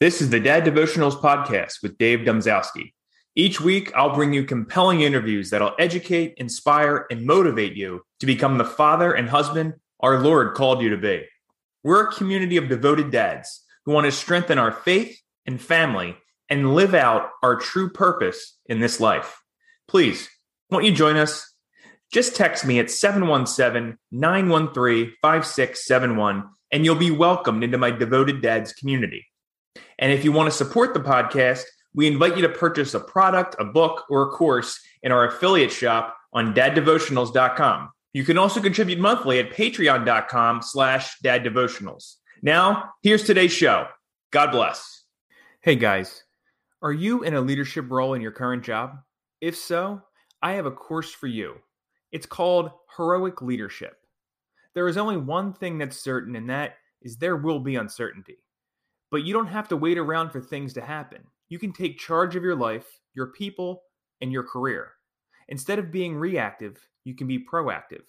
This is the Dad Devotionals podcast with Dave Domzowski. Each week, I'll bring you compelling interviews that'll educate, inspire, and motivate you to become the father and husband our Lord called you to be. We're a community of devoted dads who want to strengthen our faith and family and live out our true purpose in this life. Please, won't you join us? Just text me at 717 913 5671 and you'll be welcomed into my devoted dads community. And if you want to support the podcast, we invite you to purchase a product, a book, or a course in our affiliate shop on daddevotionals.com. You can also contribute monthly at patreon.com slash daddevotionals. Now, here's today's show. God bless. Hey guys, are you in a leadership role in your current job? If so, I have a course for you. It's called Heroic Leadership. There is only one thing that's certain, and that is there will be uncertainty. But you don't have to wait around for things to happen. You can take charge of your life, your people, and your career. Instead of being reactive, you can be proactive.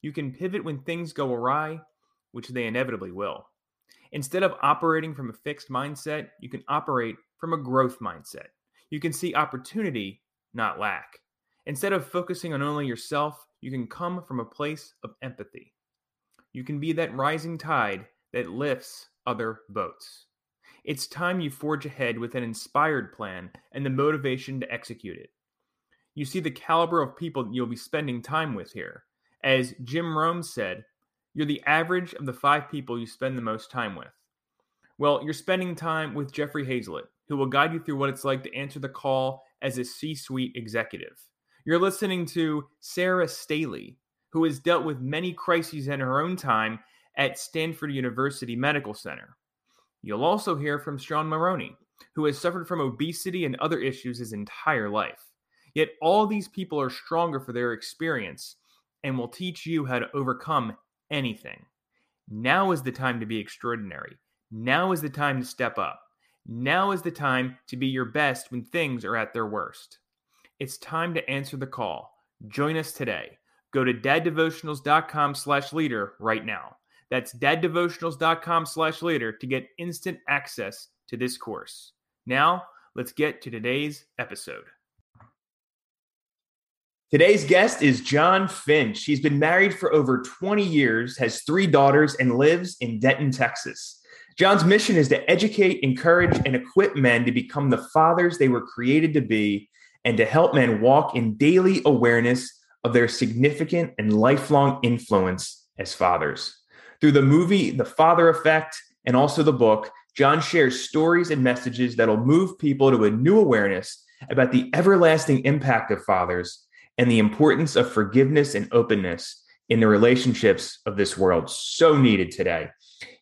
You can pivot when things go awry, which they inevitably will. Instead of operating from a fixed mindset, you can operate from a growth mindset. You can see opportunity, not lack. Instead of focusing on only yourself, you can come from a place of empathy. You can be that rising tide that lifts other boats. It's time you forge ahead with an inspired plan and the motivation to execute it. You see the caliber of people you'll be spending time with here. As Jim Rohn said, you're the average of the five people you spend the most time with. Well, you're spending time with Jeffrey Hayzlett, who will guide you through what it's like to answer the call as a C suite executive. You're listening to Sarah Staley, who has dealt with many crises in her own time at Stanford University Medical Center. You'll also hear from Sean Maroney, who has suffered from obesity and other issues his entire life. Yet all these people are stronger for their experience and will teach you how to overcome anything. Now is the time to be extraordinary. Now is the time to step up. Now is the time to be your best when things are at their worst. It's time to answer the call. Join us today. Go to daddevotionals.com slash leader right now. That's daddevotionals.com slash leader to get instant access to this course. Now, let's get to today's episode. Today's guest is John Finch. He's been married for over 20 years, has three daughters, and lives in Denton, Texas. John's mission is to educate, encourage, and equip men to become the fathers they were created to be and to help men walk in daily awareness of their significant and lifelong influence as fathers. Through the movie The Father Effect and also the book, John shares stories and messages that'll move people to a new awareness about the everlasting impact of fathers and the importance of forgiveness and openness in the relationships of this world, so needed today.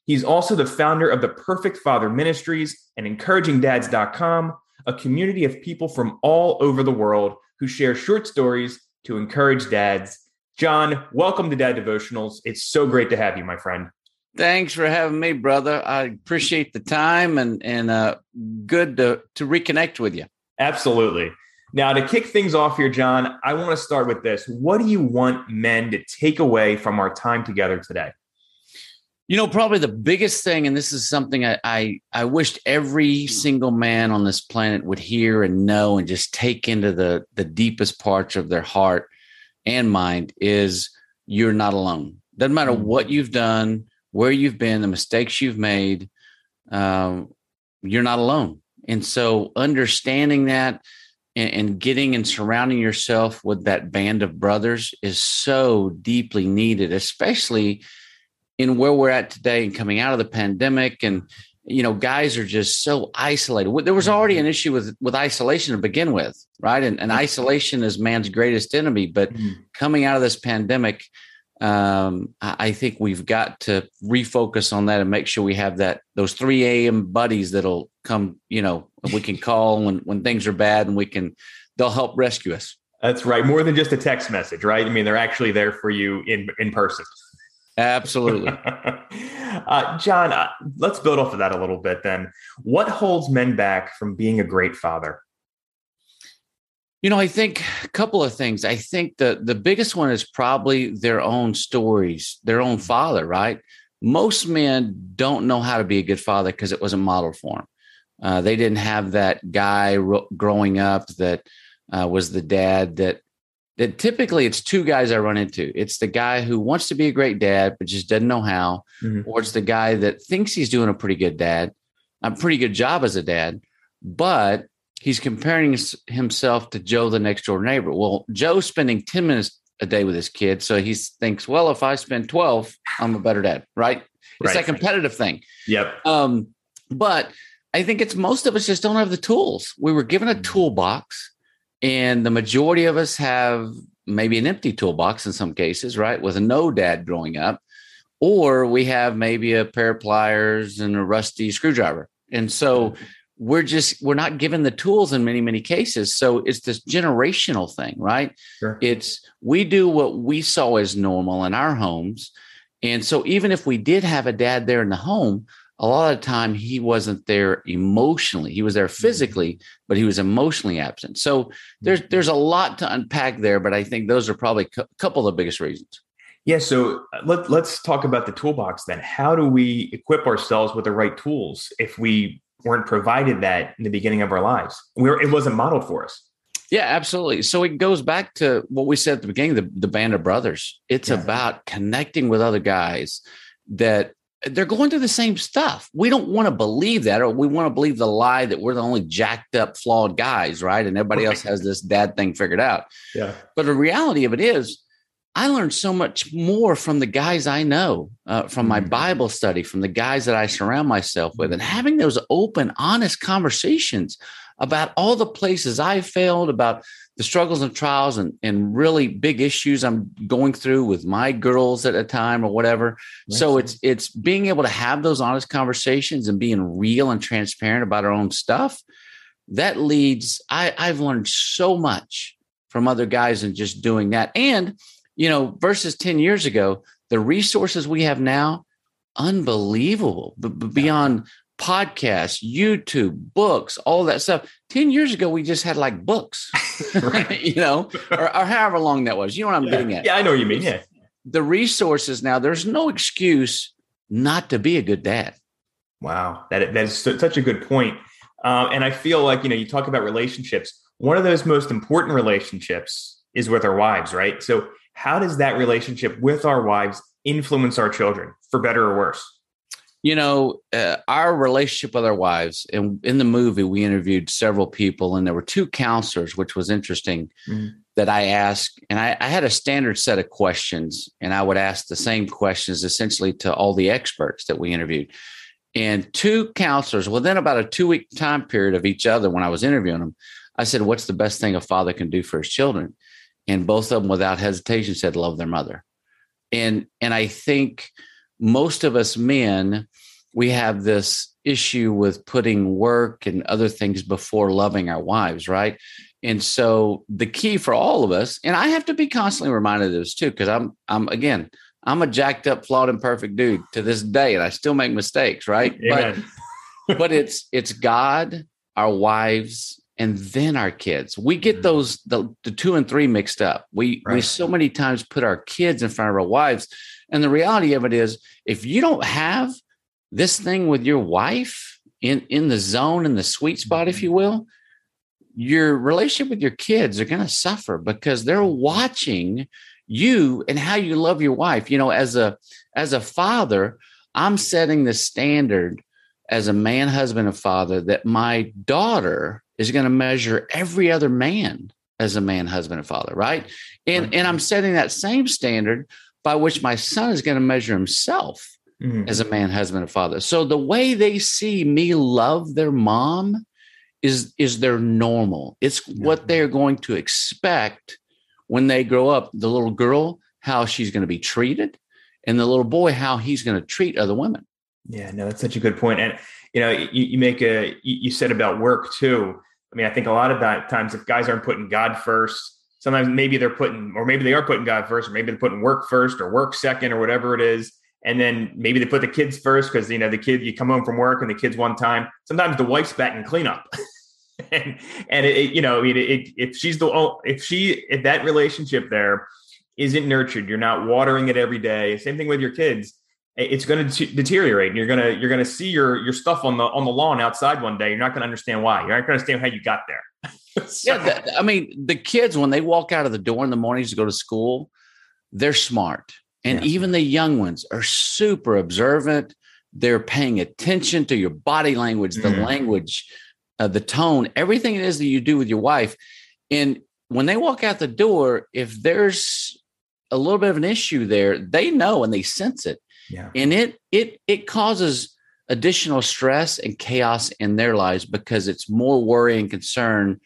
He's also the founder of the Perfect Father Ministries and encouragingdads.com, a community of people from all over the world who share short stories to encourage dads John, welcome to Dad Devotionals. It's so great to have you, my friend. Thanks for having me, brother. I appreciate the time and and uh, good to to reconnect with you. Absolutely. Now, to kick things off here, John, I want to start with this. What do you want men to take away from our time together today? You know, probably the biggest thing, and this is something I, I, I wished every single man on this planet would hear and know and just take into the the deepest parts of their heart and mind is you're not alone. Doesn't matter mm-hmm. what you've done, where you've been, the mistakes you've made, um, you're not alone. And so understanding that and, and getting and surrounding yourself with that band of brothers is so deeply needed, especially in where we're at today and coming out of the pandemic and you know guys are just so isolated there was already mm-hmm. an issue with with isolation to begin with right and, and isolation is man's greatest enemy but mm-hmm. coming out of this pandemic um, I think we've got to refocus on that and make sure we have that those 3 a.m. buddies that'll come, you know, we can call when when things are bad and we can they'll help rescue us. That's right. More than just a text message, right? I mean, they're actually there for you in in person. Absolutely. uh, John, uh, let's build off of that a little bit then. What holds men back from being a great father? You know, I think a couple of things. I think the the biggest one is probably their own stories, their own father, right? Most men don't know how to be a good father because it wasn't modeled for them. Uh, they didn't have that guy ro- growing up that uh, was the dad that that typically it's two guys I run into. It's the guy who wants to be a great dad but just doesn't know how, mm-hmm. or it's the guy that thinks he's doing a pretty good dad, a pretty good job as a dad, but he's comparing himself to Joe, the next door neighbor. Well, Joe's spending 10 minutes a day with his kid. So he thinks, well, if I spend 12, I'm a better dad, right? It's right. that competitive thing. Yep. Um, but I think it's most of us just don't have the tools. We were given a mm. toolbox, and the majority of us have maybe an empty toolbox in some cases, right? With a no dad growing up, or we have maybe a pair of pliers and a rusty screwdriver. And so we're just we're not given the tools in many many cases so it's this generational thing right sure. it's we do what we saw as normal in our homes and so even if we did have a dad there in the home a lot of the time he wasn't there emotionally he was there mm-hmm. physically but he was emotionally absent so there's mm-hmm. there's a lot to unpack there but i think those are probably a couple of the biggest reasons yeah so uh, let, let's talk about the toolbox then how do we equip ourselves with the right tools if we weren't provided that in the beginning of our lives we were, it wasn't modeled for us yeah, absolutely. So it goes back to what we said at the beginning the, the band of brothers. It's yeah. about connecting with other guys that they're going through the same stuff. We don't want to believe that, or we want to believe the lie that we're the only jacked up, flawed guys, right? And everybody else has this dad thing figured out. Yeah. But the reality of it is, I learned so much more from the guys I know, uh, from my mm-hmm. Bible study, from the guys that I surround myself with, and having those open, honest conversations about all the places I failed, about the struggles and trials and, and really big issues I'm going through with my girls at a time or whatever. So it's it's being able to have those honest conversations and being real and transparent about our own stuff. That leads, I, I've learned so much from other guys and just doing that. And, you know, versus 10 years ago, the resources we have now, unbelievable, but beyond podcasts, YouTube, books, all that stuff. 10 years ago, we just had like books, right? you know, or, or, however long that was. You know what I'm yeah. getting at? Yeah, I know what you mean. Yeah. The resources now, there's no excuse not to be a good dad. Wow. That, that is such a good point. Um, and I feel like, you know, you talk about relationships. One of those most important relationships is with our wives, right? So, how does that relationship with our wives influence our children for better or worse? You know, uh, our relationship with our wives, and in the movie, we interviewed several people, and there were two counselors, which was interesting. Mm-hmm. That I asked, and I, I, had a standard set of questions, and I would ask the same questions essentially to all the experts that we interviewed. And two counselors, within about a two week time period of each other, when I was interviewing them, I said, What's the best thing a father can do for his children? And both of them, without hesitation, said, Love their mother. And, and I think most of us men, we have this issue with putting work and other things before loving our wives, right? And so the key for all of us, and I have to be constantly reminded of this too, because I'm I'm again, I'm a jacked up, flawed, and perfect dude to this day, and I still make mistakes, right? But but it's it's God, our wives, and then our kids. We get mm-hmm. those the, the two and three mixed up. We right. we so many times put our kids in front of our wives and the reality of it is, if you don't have this thing with your wife in, in the zone, in the sweet spot, if mm-hmm. you will, your relationship with your kids are going to suffer because they're watching you and how you love your wife. You know, as a as a father, I'm setting the standard as a man, husband, and father that my daughter is going to measure every other man as a man, husband, and father, right? And and I'm mm-hmm. setting that same standard by which my son is going to measure himself mm-hmm. as a man, husband, and father. So the way they see me love their mom is is their normal. It's yeah. what they're going to expect when they grow up. The little girl, how she's going to be treated, and the little boy, how he's going to treat other women. Yeah, no, that's such a good point. And you know, you, you make a you said about work too. I mean, I think a lot of that times if guys aren't putting God first, sometimes maybe they're putting, or maybe they are putting God first, or maybe they're putting work first or work second or whatever it is. And then maybe they put the kids first because, you know, the kid, you come home from work and the kids one time, sometimes the wife's back in cleanup. and, and it, you know, I mean, it, if she's the, if she, if that relationship there isn't nurtured, you're not watering it every day. Same thing with your kids. it's going to deteriorate and you're going to you're going to see your your stuff on the on the lawn outside one day you're not going to understand why you're not going to understand how you got there so. yeah the, i mean the kids when they walk out of the door in the mornings to go to school they're smart and yeah. even the young ones are super observant they're paying attention to your body language the mm. language uh, the tone everything it is that you do with your wife and when they walk out the door if there's a little bit of an issue there they know and they sense it yeah. And it it it causes additional stress and chaos in their lives because it's more worry and concern.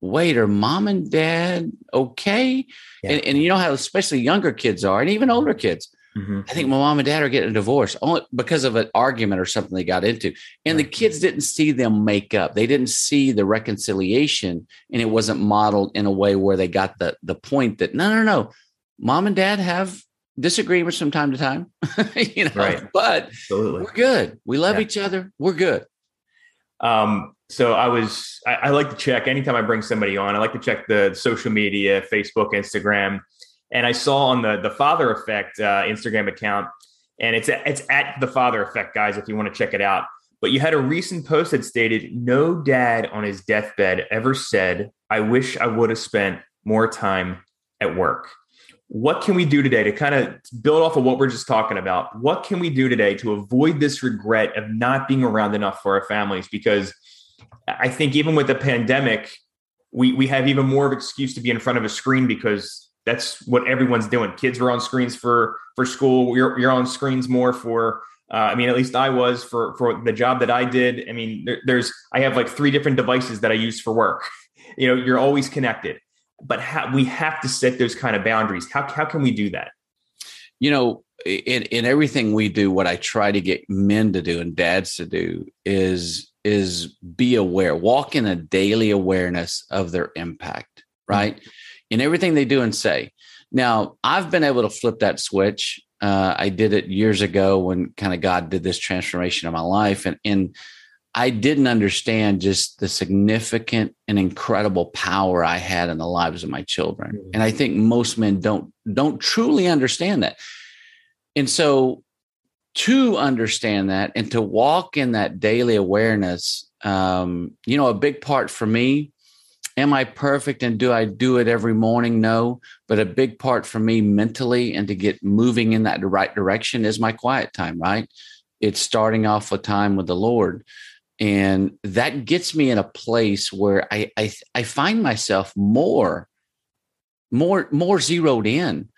Wait, are mom and dad okay? Yeah. And, and you know how especially younger kids are, and even older kids. Mm-hmm. I think my mom and dad are getting a divorce only because of an argument or something they got into. And right. the kids didn't see them make up. They didn't see the reconciliation, and it wasn't modeled in a way where they got the the point that no, no, no, mom and dad have disagreements from time to time, you know, right. but Absolutely. we're good. We love yeah. each other. We're good. Um, so I was, I, I, like to check anytime I bring somebody on, I like to check the social media, Facebook, Instagram. And I saw on the, the father effect, uh, Instagram account and it's, it's at the father effect guys, if you want to check it out. But you had a recent post that stated no dad on his deathbed ever said, I wish I would have spent more time at work what can we do today to kind of build off of what we're just talking about? What can we do today to avoid this regret of not being around enough for our families? Because I think even with the pandemic, we we have even more of excuse to be in front of a screen because that's what everyone's doing. Kids were on screens for for school. You're you're on screens more for. Uh, I mean, at least I was for for the job that I did. I mean, there, there's I have like three different devices that I use for work. You know, you're always connected but we have to set those kind of boundaries. How, how can we do that? You know, in, in everything we do, what I try to get men to do and dads to do is is be aware, walk in a daily awareness of their impact, right? Mm-hmm. In everything they do and say. Now, I've been able to flip that switch. Uh, I did it years ago when kind of God did this transformation of my life, and and I didn't understand just the significant and incredible power I had in the lives of my children. Mm-hmm. And I think most men don't don't truly understand that. And so to understand that and to walk in that daily awareness, um, you know, a big part for me, am I perfect and do I do it every morning? No. But a big part for me mentally and to get moving in that right direction is my quiet time, right? It's starting off with time with the Lord and that gets me in a place where I, I I, find myself more more more zeroed in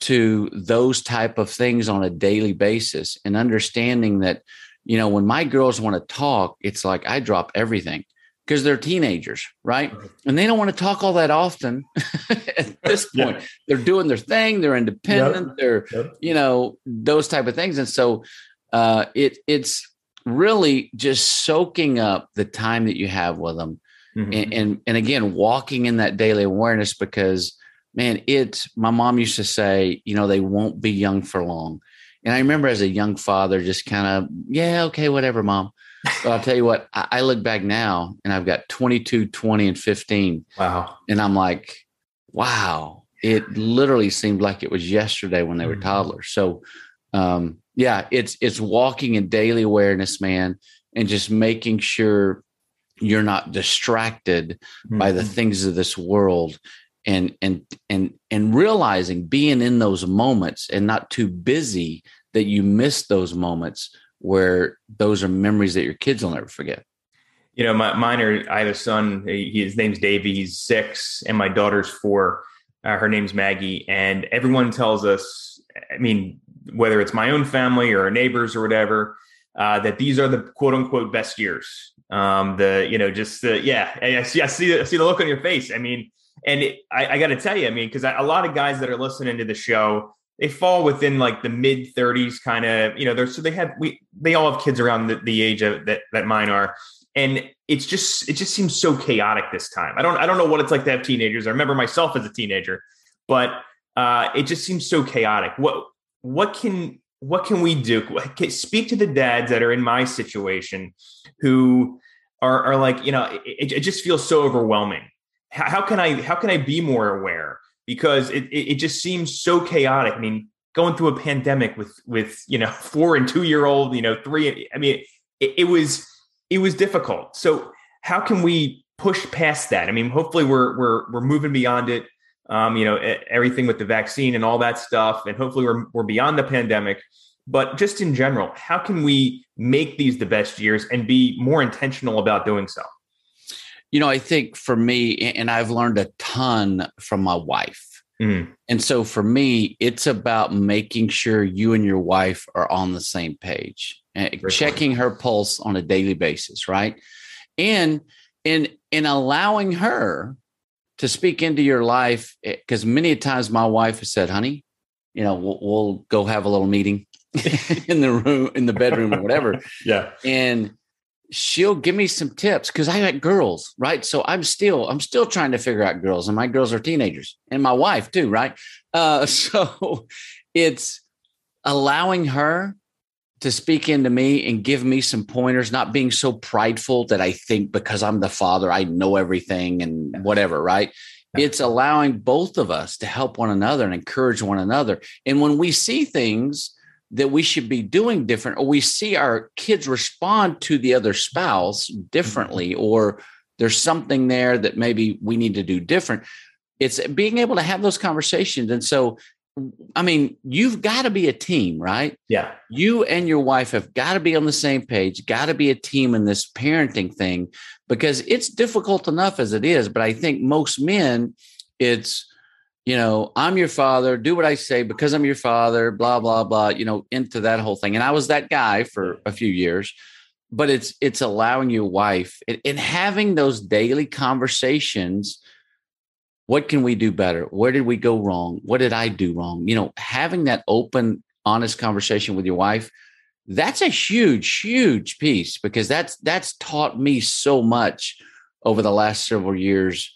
to those type of things on a daily basis and understanding that you know when my girls want to talk it's like i drop everything because they're teenagers right and they don't want to talk all that often at this point yeah. they're doing their thing they're independent yep. they're yep. you know those type of things and so uh it it's really just soaking up the time that you have with them. Mm-hmm. and, and, and again walking in that daily awareness because man it's my mom used to say you know they won't be young for long. And i remember as a young father just kind of yeah okay whatever mom. But i'll tell you what I, I look back now and i've got 22 20 and 15 wow. And i'm like wow. It literally seemed like it was yesterday when they were mm-hmm. toddlers. So um yeah, it's it's walking in daily awareness, man, and just making sure you're not distracted mm-hmm. by the mm-hmm. things of this world and and and and realizing being in those moments and not too busy that you miss those moments where those are memories that your kids will never forget you know my mine are i have a son he, his name's davey he's six and my daughter's four uh, her name's maggie and everyone tells us i mean whether it's my own family or neighbors or whatever, uh, that these are the quote unquote best years. Um, the you know just the yeah, I see I see I see the look on your face. I mean, and it, I, I got to tell you, I mean, because a lot of guys that are listening to the show, they fall within like the mid 30s, kind of you know. They're so they have we they all have kids around the, the age of that that mine are, and it's just it just seems so chaotic this time. I don't I don't know what it's like to have teenagers. I remember myself as a teenager, but uh, it just seems so chaotic. What what can what can we do? Speak to the dads that are in my situation who are, are like, you know, it, it just feels so overwhelming. How, how, can I how can I be more aware? Because it, it, it just seems so chaotic. I mean, going through a pandemic with with you know four and two year old, you know three. I mean, it, it was it was difficult. So how can we push past that? I mean, hopefully we're we're we're moving beyond it. Um, you know, everything with the vaccine and all that stuff, and hopefully we're we're beyond the pandemic. But just in general, how can we make these the best years and be more intentional about doing so? You know, I think for me, and I've learned a ton from my wife. Mm. And so for me, it's about making sure you and your wife are on the same page, and checking her pulse on a daily basis, right? And in in allowing her to speak into your life, because eh, many times my wife has said, "Honey, you know, we'll, we'll go have a little meeting in the room, in the bedroom, or whatever." yeah, and she'll give me some tips because I got girls, right? So I'm still I'm still trying to figure out girls, and my girls are teenagers, and my wife too, right? Uh, so it's allowing her to speak into me and give me some pointers, not being so prideful that I think because I'm the father, I know everything and whatever, right? It's allowing both of us to help one another and encourage one another. And when we see things that we should be doing different, or we see our kids respond to the other spouse differently, mm-hmm. or there's something there that maybe we need to do different, it's being able to have those conversations. And so I mean, you've got to be a team, right? Yeah. You and your wife have got to be on the same page, got to be a team in this parenting thing because it's difficult enough as it is. But I think most men, it's, you know, I'm your father, do what I say because I'm your father, blah, blah, blah, you know, into that whole thing. And I was that guy for a few years. But it's it's allowing your wife and having those daily conversations what can we do better? Where did we go wrong? What did i do wrong? You know having that open honest conversation with your wife that's a huge huge piece because that's that's taught me so much over the last several years.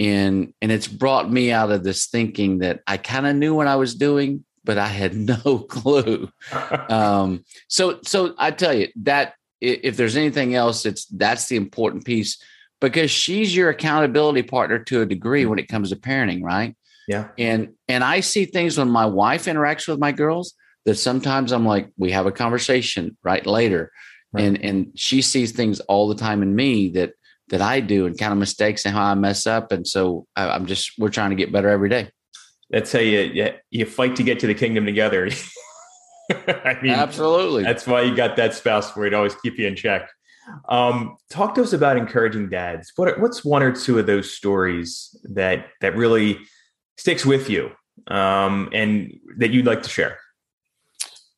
And and it's brought me out of this thinking that i kind of knew what i was doing but i had no clue. Um so so i tell you that if there's anything else it's that's the important piece because she's your accountability partner to a degree mm-hmm. when it comes to parenting, right? Yeah. And and I see things when my wife interacts with my girls that sometimes I'm like, we have a conversation right later. Right. And and she sees things all the time in me that that I do and kind of mistakes and how I mess up. And so I, I'm just we're trying to get better every day. That's how you you, you fight to get to the kingdom together. I mean, absolutely. That's why you got that spouse where it always keep you in check. Um, talk to us about encouraging dads. What what's one or two of those stories that that really sticks with you um, and that you'd like to share?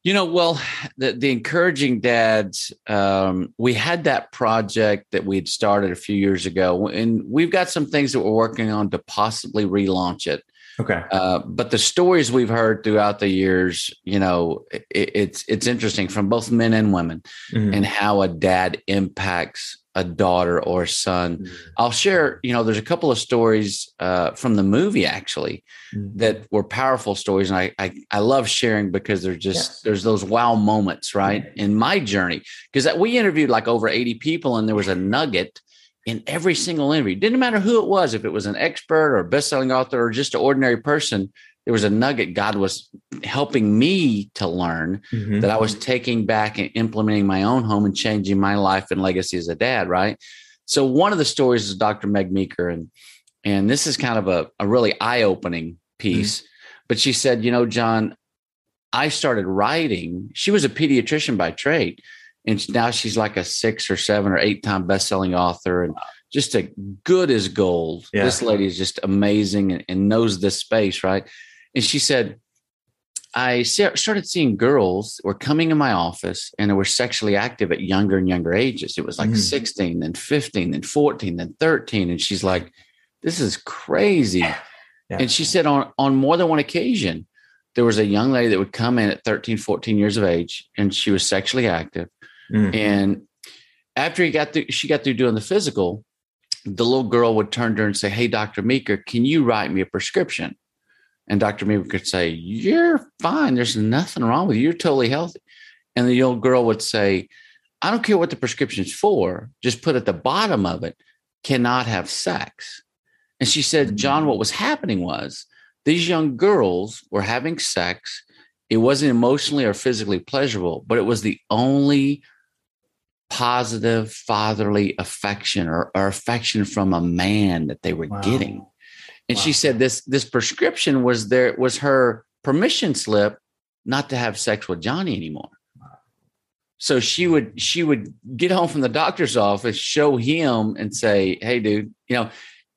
You know, well, the, the encouraging dads, um, we had that project that we'd started a few years ago, and we've got some things that we're working on to possibly relaunch it. Okay. Uh, but the stories we've heard throughout the years, you know, it, it's it's interesting from both men and women, mm-hmm. and how a dad impacts a daughter or a son. Mm-hmm. I'll share, you know, there's a couple of stories uh, from the movie actually mm-hmm. that were powerful stories, and I, I I love sharing because there's just yes. there's those wow moments, right, in my journey. Because we interviewed like over 80 people, and there was a nugget in every single interview. Didn't matter who it was, if it was an expert or a best-selling author or just an ordinary person, there was a nugget God was helping me to learn mm-hmm. that I was taking back and implementing my own home and changing my life and legacy as a dad, right? So one of the stories is Dr. Meg Meeker, and and this is kind of a, a really eye-opening piece. Mm-hmm. But she said, you know, John, I started writing. She was a pediatrician by trade and now she's like a six or seven or eight time best-selling author and just a good as gold yeah. this lady is just amazing and, and, knows this space right and she said i started seeing girls were coming in my office and they were sexually active at younger and younger ages it was like mm. 16 and 15 and 14 and 13 and she's like this is crazy yeah. and she said on on more than one occasion there was a young lady that would come in at 13 14 years of age and she was sexually active Mm. And after he got through, she got through doing the physical, the little girl would turn to her and say, Hey, Dr. Meeker, can you write me a prescription? And Dr. Meeker could say, You're fine. There's nothing wrong with you. You're totally healthy. And the old girl would say, I don't care what the prescription's for, just put at the bottom of it, cannot have sex. And she said, John, what was happening was these young girls were having sex It wasn't emotionally or physically pleasurable, but it was the only positive fatherly affection or, or affection from a man that they were wow. getting. And wow. she said this this prescription was there was her permission slip not to have sex with Johnny anymore. So she would she would get home from the doctor's office, show him, and say, "Hey, dude, you know."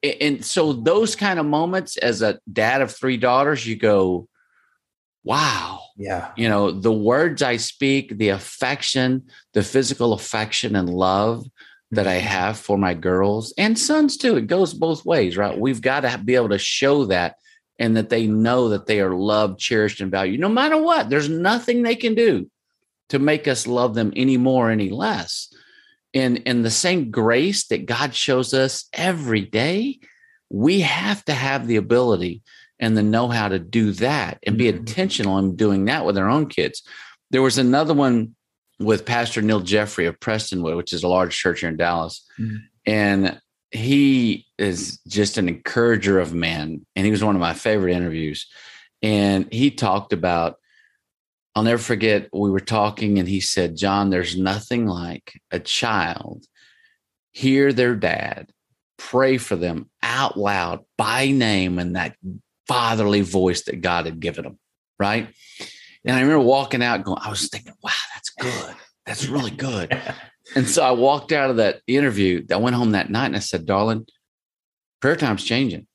And so those kind of moments, as a dad of three daughters, you go, "Wow, yeah." You know, the words I speak, the affection, the physical affection and love that I mm-hmm. have for my girls and sons too. It goes both ways, right? We've got to be able to show that and that they know that they are loved, cherished, and valued no matter what. There's nothing they can do to make us love them any more, any less. And, and the same grace that God shows us every day, we have to have the ability and the know how to do that and be mm-hmm. intentional in doing that with their own kids. There was another one with Pastor Neal Jeffrey of Prestonwood, which is a large church here in Dallas. Mm-hmm. And he is just an encourager of men. And he was one of my favorite interviews. And he talked about I'll never forget, we were talking and he said, John, there's nothing like a child hear their dad pray for them out loud by name and that fatherly voice that God had given him, Right. And I remember walking out going, I was thinking, wow, that's good. That's really good. and so I walked out of that interview. I went home that night and I said, darling, prayer time's changing.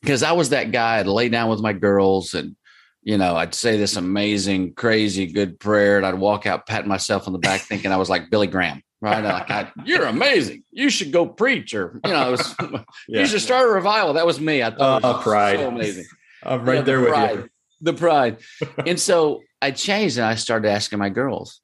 Because I was that guy, I'd lay down with my girls and you know, I'd say this amazing, crazy, good prayer, and I'd walk out patting myself on the back, thinking I was like Billy Graham, right? Like, I, you're amazing. You should go preach, or you know, was, yeah. you should start a revival. That was me. I thought, uh, pride, so amazing. I'm right there the with pride, you. The pride, and so I changed, and I started asking my girls,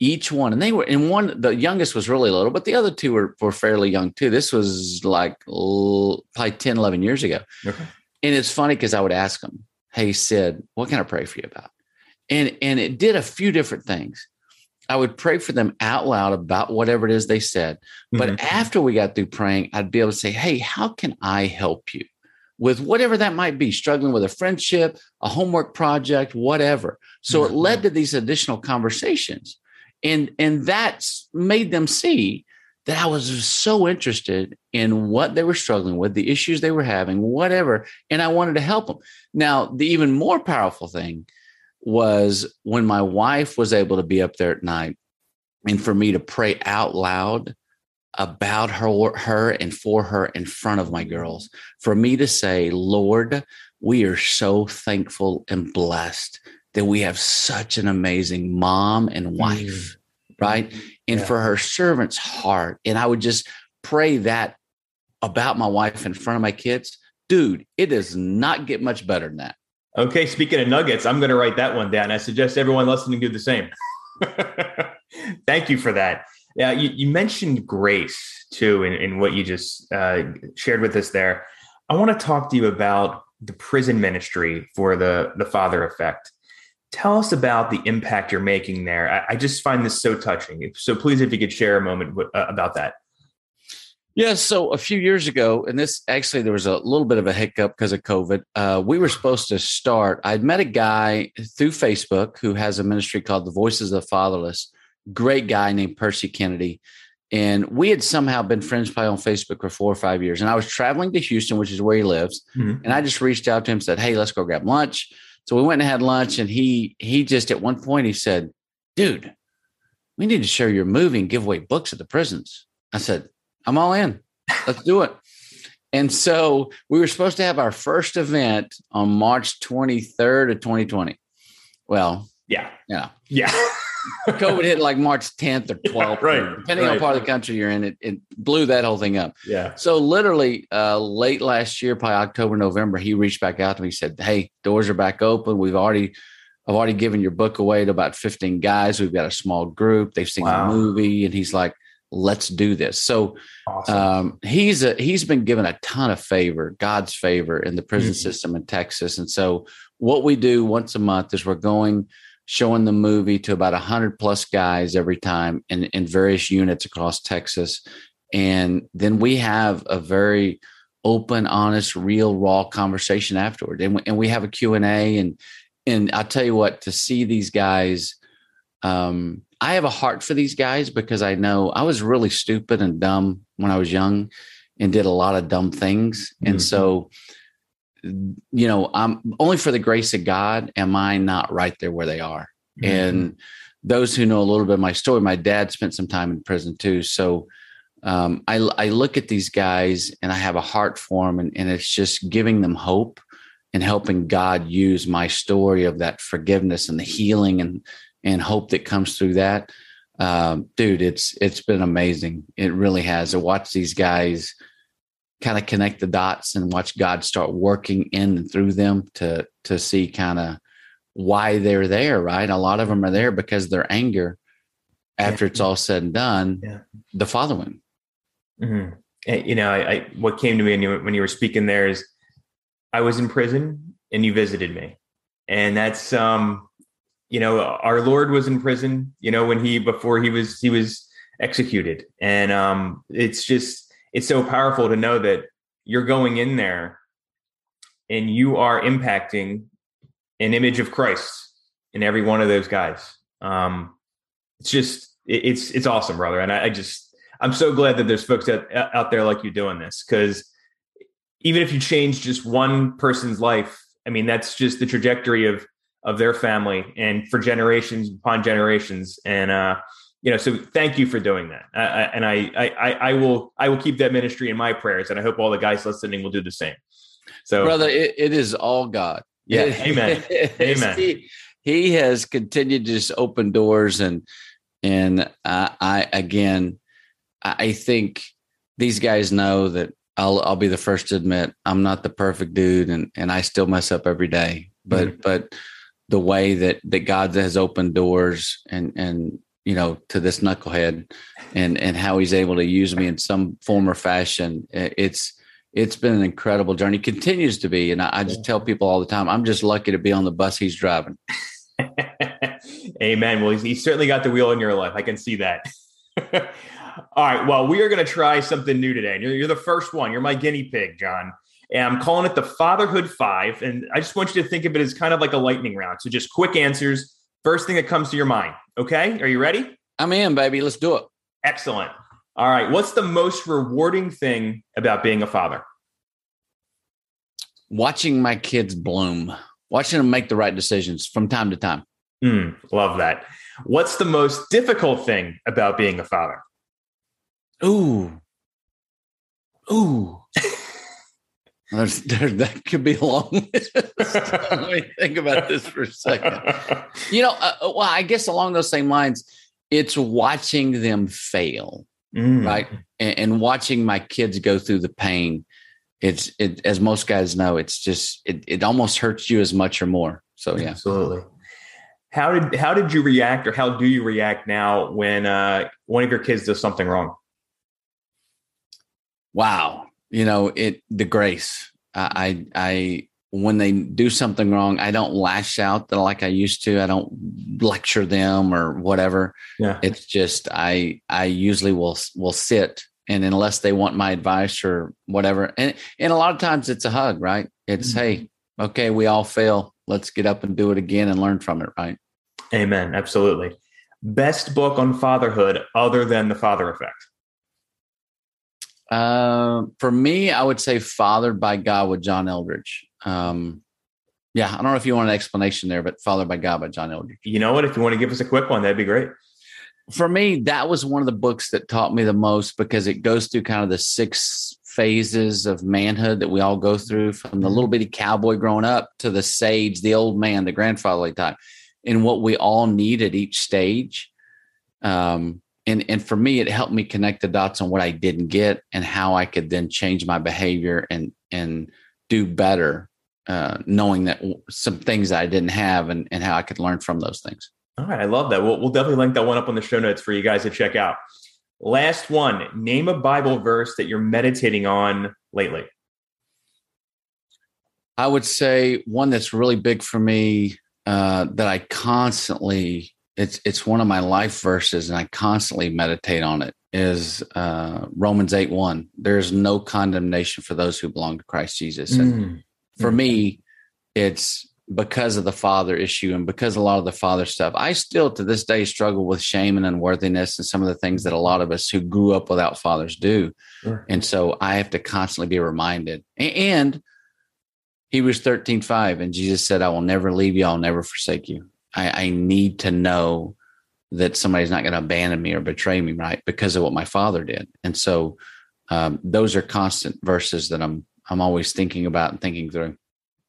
each one, and they were, and one, the youngest was really little, but the other two were were fairly young too. This was like probably 10, 11 years ago. Okay. And it's funny because I would ask them, hey sid what can i pray for you about and and it did a few different things i would pray for them out loud about whatever it is they said but mm-hmm. after we got through praying i'd be able to say hey how can i help you with whatever that might be struggling with a friendship a homework project whatever so mm-hmm. it led to these additional conversations and and that's made them see that I was so interested in what they were struggling with, the issues they were having, whatever, and I wanted to help them. Now, the even more powerful thing was when my wife was able to be up there at night and for me to pray out loud about her, her and for her in front of my girls, for me to say, Lord, we are so thankful and blessed that we have such an amazing mom and wife, mm. right? And yeah. for her servant's heart. And I would just pray that about my wife in front of my kids dude, it does not get much better than that. Okay, speaking of nuggets, I'm going to write that one down. I suggest everyone listening do the same. Thank you for that. Yeah, you, you mentioned grace too in, in what you just uh, shared with us there. I want to talk to you about the prison ministry for the the father effect. Tell us about the impact you're making there. I, I just find this so touching. So please, if you could share a moment w- uh, about that. Yeah, so a few years ago, and this actually there was a little bit of a hiccup because of COVID. Uh, we were supposed to start. I'd met a guy through Facebook who has a ministry called the Voices of the Fatherless. Great guy named Percy Kennedy, and we had somehow been friends probably on Facebook for four or five years. And I was traveling to Houston, which is where he lives, mm-hmm. and I just reached out to him, and said, "Hey, let's go grab lunch." So we went and had lunch, and he he just at one point he said, "Dude, we need to share your movie and give away books at the prisons." I said I'm all in. Let's do it. And so we were supposed to have our first event on March 23rd of 2020. Well, yeah. Yeah. Yeah. COVID hit like March 10th or 12th. right. Depending right. on part of the country you're in, it, it blew that whole thing up. Yeah. So literally uh, late last year, probably October, November, he reached back out to me. He said, Hey, doors are back open. We've already I've already given your book away to about 15 guys. We've got a small group. They've seen wow. the movie. And he's like, let's do this. So awesome. um, he's a, he's been given a ton of favor, God's favor in the prison mm-hmm. system in Texas. And so what we do once a month is we're going showing the movie to about 100 plus guys every time in, in various units across Texas. And then we have a very open, honest, real, raw conversation afterward. And we, and we have a Q&A and and I'll tell you what, to see these guys, um, I have a heart for these guys because I know I was really stupid and dumb when I was young and did a lot of dumb things. Mm-hmm. And so, you know, I'm only for the grace of God am I not right there where they are. Mm-hmm. And those who know a little bit of my story, my dad spent some time in prison too. So um, I, I look at these guys and I have a heart for them, and, and it's just giving them hope and helping God use my story of that forgiveness and the healing and and hope that comes through that. Um, dude, it's it's been amazing. It really has. To watch these guys kind of connect the dots and watch God start working in and through them to to see kind of why they're there. Right, a lot of them are there because their anger. After yeah. it's all said and done, yeah. the following. Mm-hmm. You know, I, I, what came to me when you, when you were speaking there is, I was in prison and you visited me, and that's um, you know, our Lord was in prison. You know, when he before he was he was executed, and um, it's just it's so powerful to know that you're going in there and you are impacting an image of Christ in every one of those guys. Um, it's just it, it's it's awesome, brother, and I, I just I'm so glad that there's folks out, out there like you doing this because even if you change just one person's life, I mean, that's just the trajectory of of their family and for generations upon generations. And uh, you know, so thank you for doing that. I, I, and I, I, I will, I will keep that ministry in my prayers, and I hope all the guys listening will do the same. So, brother, it, it is all God. Yeah, amen, amen. He, he, has continued to just open doors, and and uh, I again, I think these guys know that I'll I'll be the first to admit I'm not the perfect dude and and I still mess up every day. But mm-hmm. but the way that that God has opened doors and and you know to this knucklehead and and how he's able to use me in some form or fashion it's it's been an incredible journey continues to be and I, I just tell people all the time i'm just lucky to be on the bus he's driving amen well he's, he's certainly got the wheel in your life i can see that All right. Well, we are going to try something new today. You're, you're the first one. You're my guinea pig, John. And I'm calling it the Fatherhood Five. And I just want you to think of it as kind of like a lightning round. So just quick answers. First thing that comes to your mind. Okay. Are you ready? I'm in, baby. Let's do it. Excellent. All right. What's the most rewarding thing about being a father? Watching my kids bloom, watching them make the right decisions from time to time. Mm, love that. What's the most difficult thing about being a father? Ooh. Ooh. There's, there, that could be long. Let me think about this for a second. You know, uh, uh, well, I guess along those same lines, it's watching them fail, mm. right? And, and, watching my kids go through the pain. It's it, as most guys know, it's just it, it almost hurts you as much or more. So yeah, absolutely. How did how did you react, or how do you react now when uh, one of your kids does something wrong? wow, you know, it the grace. I I when they do something wrong, I don't lash out like I used to. I don't lecture them or whatever. Yeah. It's just I I usually will will sit and unless they want my advice or whatever. And and a lot of times it's a hug, right? It's mm-hmm. hey, okay, we all fail. Let's get up and do it again and learn from it, right? Amen. Absolutely. Best book on fatherhood other than the father effect. Uh, for me, I would say "Fathered by God" with John Eldredge. Um, yeah, I don't know if you want an explanation there, but "Fathered by God" by John Eldredge. You know what? If you want to give us a quick one, that'd be great. For me, that was one of the books that taught me the most because it goes through kind of the six phases of manhood that we all go through from the little bitty cowboy growing up to the sage, the old man, the grandfatherly type, and what we all need at each stage. Um, and and for me it helped me connect the dots on what i didn't get and how i could then change my behavior and and do better uh, knowing that some things that i didn't have and, and how i could learn from those things. All right. I love that. We'll, we'll definitely link that one up on the show notes for you guys to check out. Last one. Name a bible verse that you're meditating on lately. I would say one that's really big for me uh, that i constantly it's it's one of my life verses and I constantly meditate on it is uh, Romans 8 1. There's no condemnation for those who belong to Christ Jesus. And mm. for me, it's because of the father issue and because a lot of the father stuff, I still to this day struggle with shame and unworthiness and some of the things that a lot of us who grew up without fathers do. Sure. And so I have to constantly be reminded. And Hebrews 13, 5, and Jesus said, I will never leave you, I'll never forsake you. I, I need to know that somebody's not going to abandon me or betray me, right? Because of what my father did. And so um, those are constant verses that I'm I'm always thinking about and thinking through.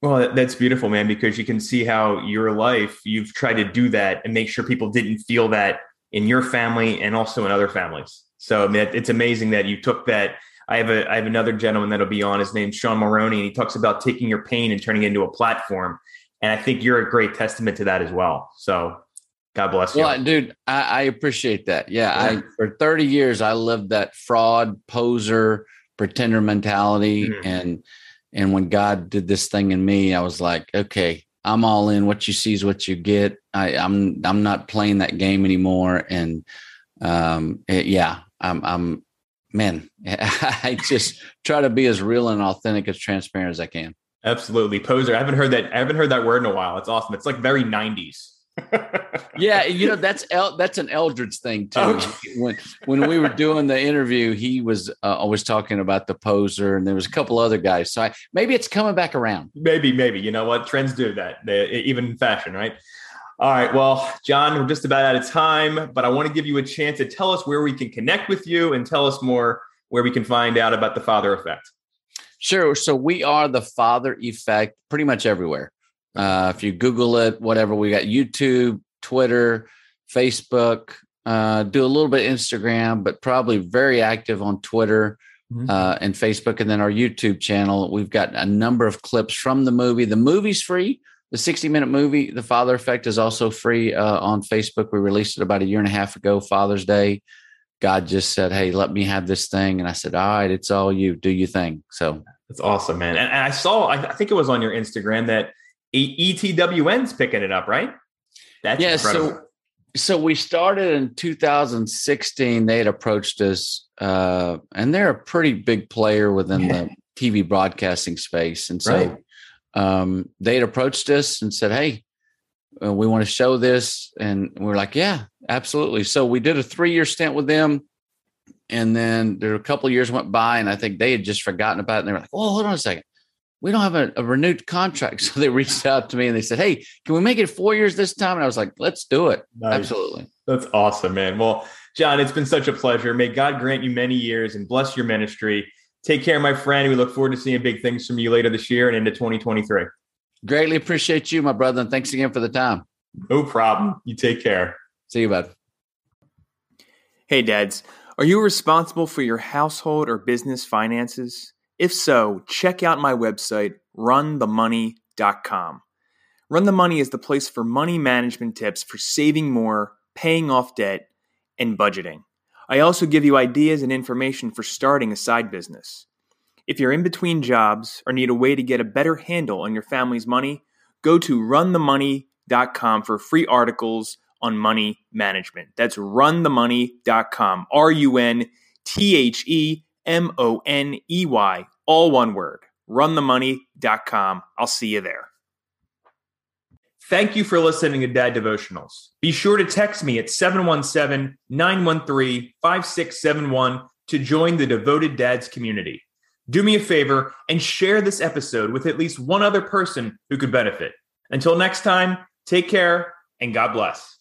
Well, that's beautiful, man, because you can see how your life, you've tried to do that and make sure people didn't feel that in your family and also in other families. So I mean, it's amazing that you took that. I have a I have another gentleman that'll be on. His name's Sean Maroney, and he talks about taking your pain and turning it into a platform. And I think you're a great testament to that as well. So God bless you. Well, dude, I, I appreciate that. Yeah, yeah, I for 30 years I lived that fraud, poser, pretender mentality, mm-hmm. and and when God did this thing in me, I was like, okay, I'm all in. What you see is what you get. I, I'm I'm not playing that game anymore. And um, it, yeah, I'm I'm man. I just try to be as real and authentic, as transparent as I can. Absolutely, poser. I haven't heard that. I haven't heard that word in a while. It's awesome. It's like very '90s yeah, you know that's El- that's an Eldredge thing too. Okay. When when we were doing the interview, he was uh, always talking about the poser, and there was a couple other guys. So I, maybe it's coming back around. Maybe, maybe you know what trends do that, they, even in fashion, right? All right, well, John, we're just about out of time, but I want to give you a chance to tell us where we can connect with you and tell us more where we can find out about the Father Effect. Sure. So we are the Father Effect pretty much everywhere. Uh, if you Google it, whatever, we got YouTube, Twitter, Facebook, uh, do a little bit Instagram, but probably very active on Twitter mm-hmm. uh, and Facebook. And then our YouTube channel, we've got a number of clips from the movie. The movie's free. The 60 minute movie, The Father Effect, is also free uh, on Facebook. We released it about a year and a half ago, Father's Day. God just said, Hey, let me have this thing. And I said, All right, it's all you. Do your thing. So that's awesome, man. And, I saw, I think it was on your Instagram that EWTN's picking it up, right? That's yeah. Incredible. So, so we started in 2016. They had approached us, uh, and they're a pretty big player within yeah. the TV broadcasting space, and so right. um, they had approached us and said, "Hey, uh, we want to show this," and we we're like, "Yeah, absolutely." So we did a three-year stint with them. And then there a couple years went by, and I think they had just forgotten about it. And they were like, "Oh, hold on a second we don't have a, a, renewed contract. So they reached out to me and they said, Hey, can we make it four years this time? And I was like, Let's do it. Nice. Absolutely. That's awesome, man. Well, John, it's been such a pleasure. May God grant you many years and bless your ministry. Take care, my friend. We look forward to seeing big things from you later this year and into 2023. Greatly appreciate you, my brother. And thanks again for the time. No problem. You take care. See you, bud. Hey, dads. Are you responsible for your household or business finances? If so, check out my website, runthemoney.com. Run the Money is the place for money management tips for saving more, paying off debt, and budgeting. I also give you ideas and information for starting a side business. If you're in between jobs or need a way to get a better handle on your family's money, go to runthemoney.com for free articles on money management. That's runthemoney.com. R U N T H E M O N E Y, all one word. Runthemoney.com. I'll see you there. Thank you for listening to Dad Devotionals. Be sure to text me at 717 913 5671 to join the Devoted Dads community. Do me a favor and share this episode with at least one other person who could benefit. Until next time, take care and God bless.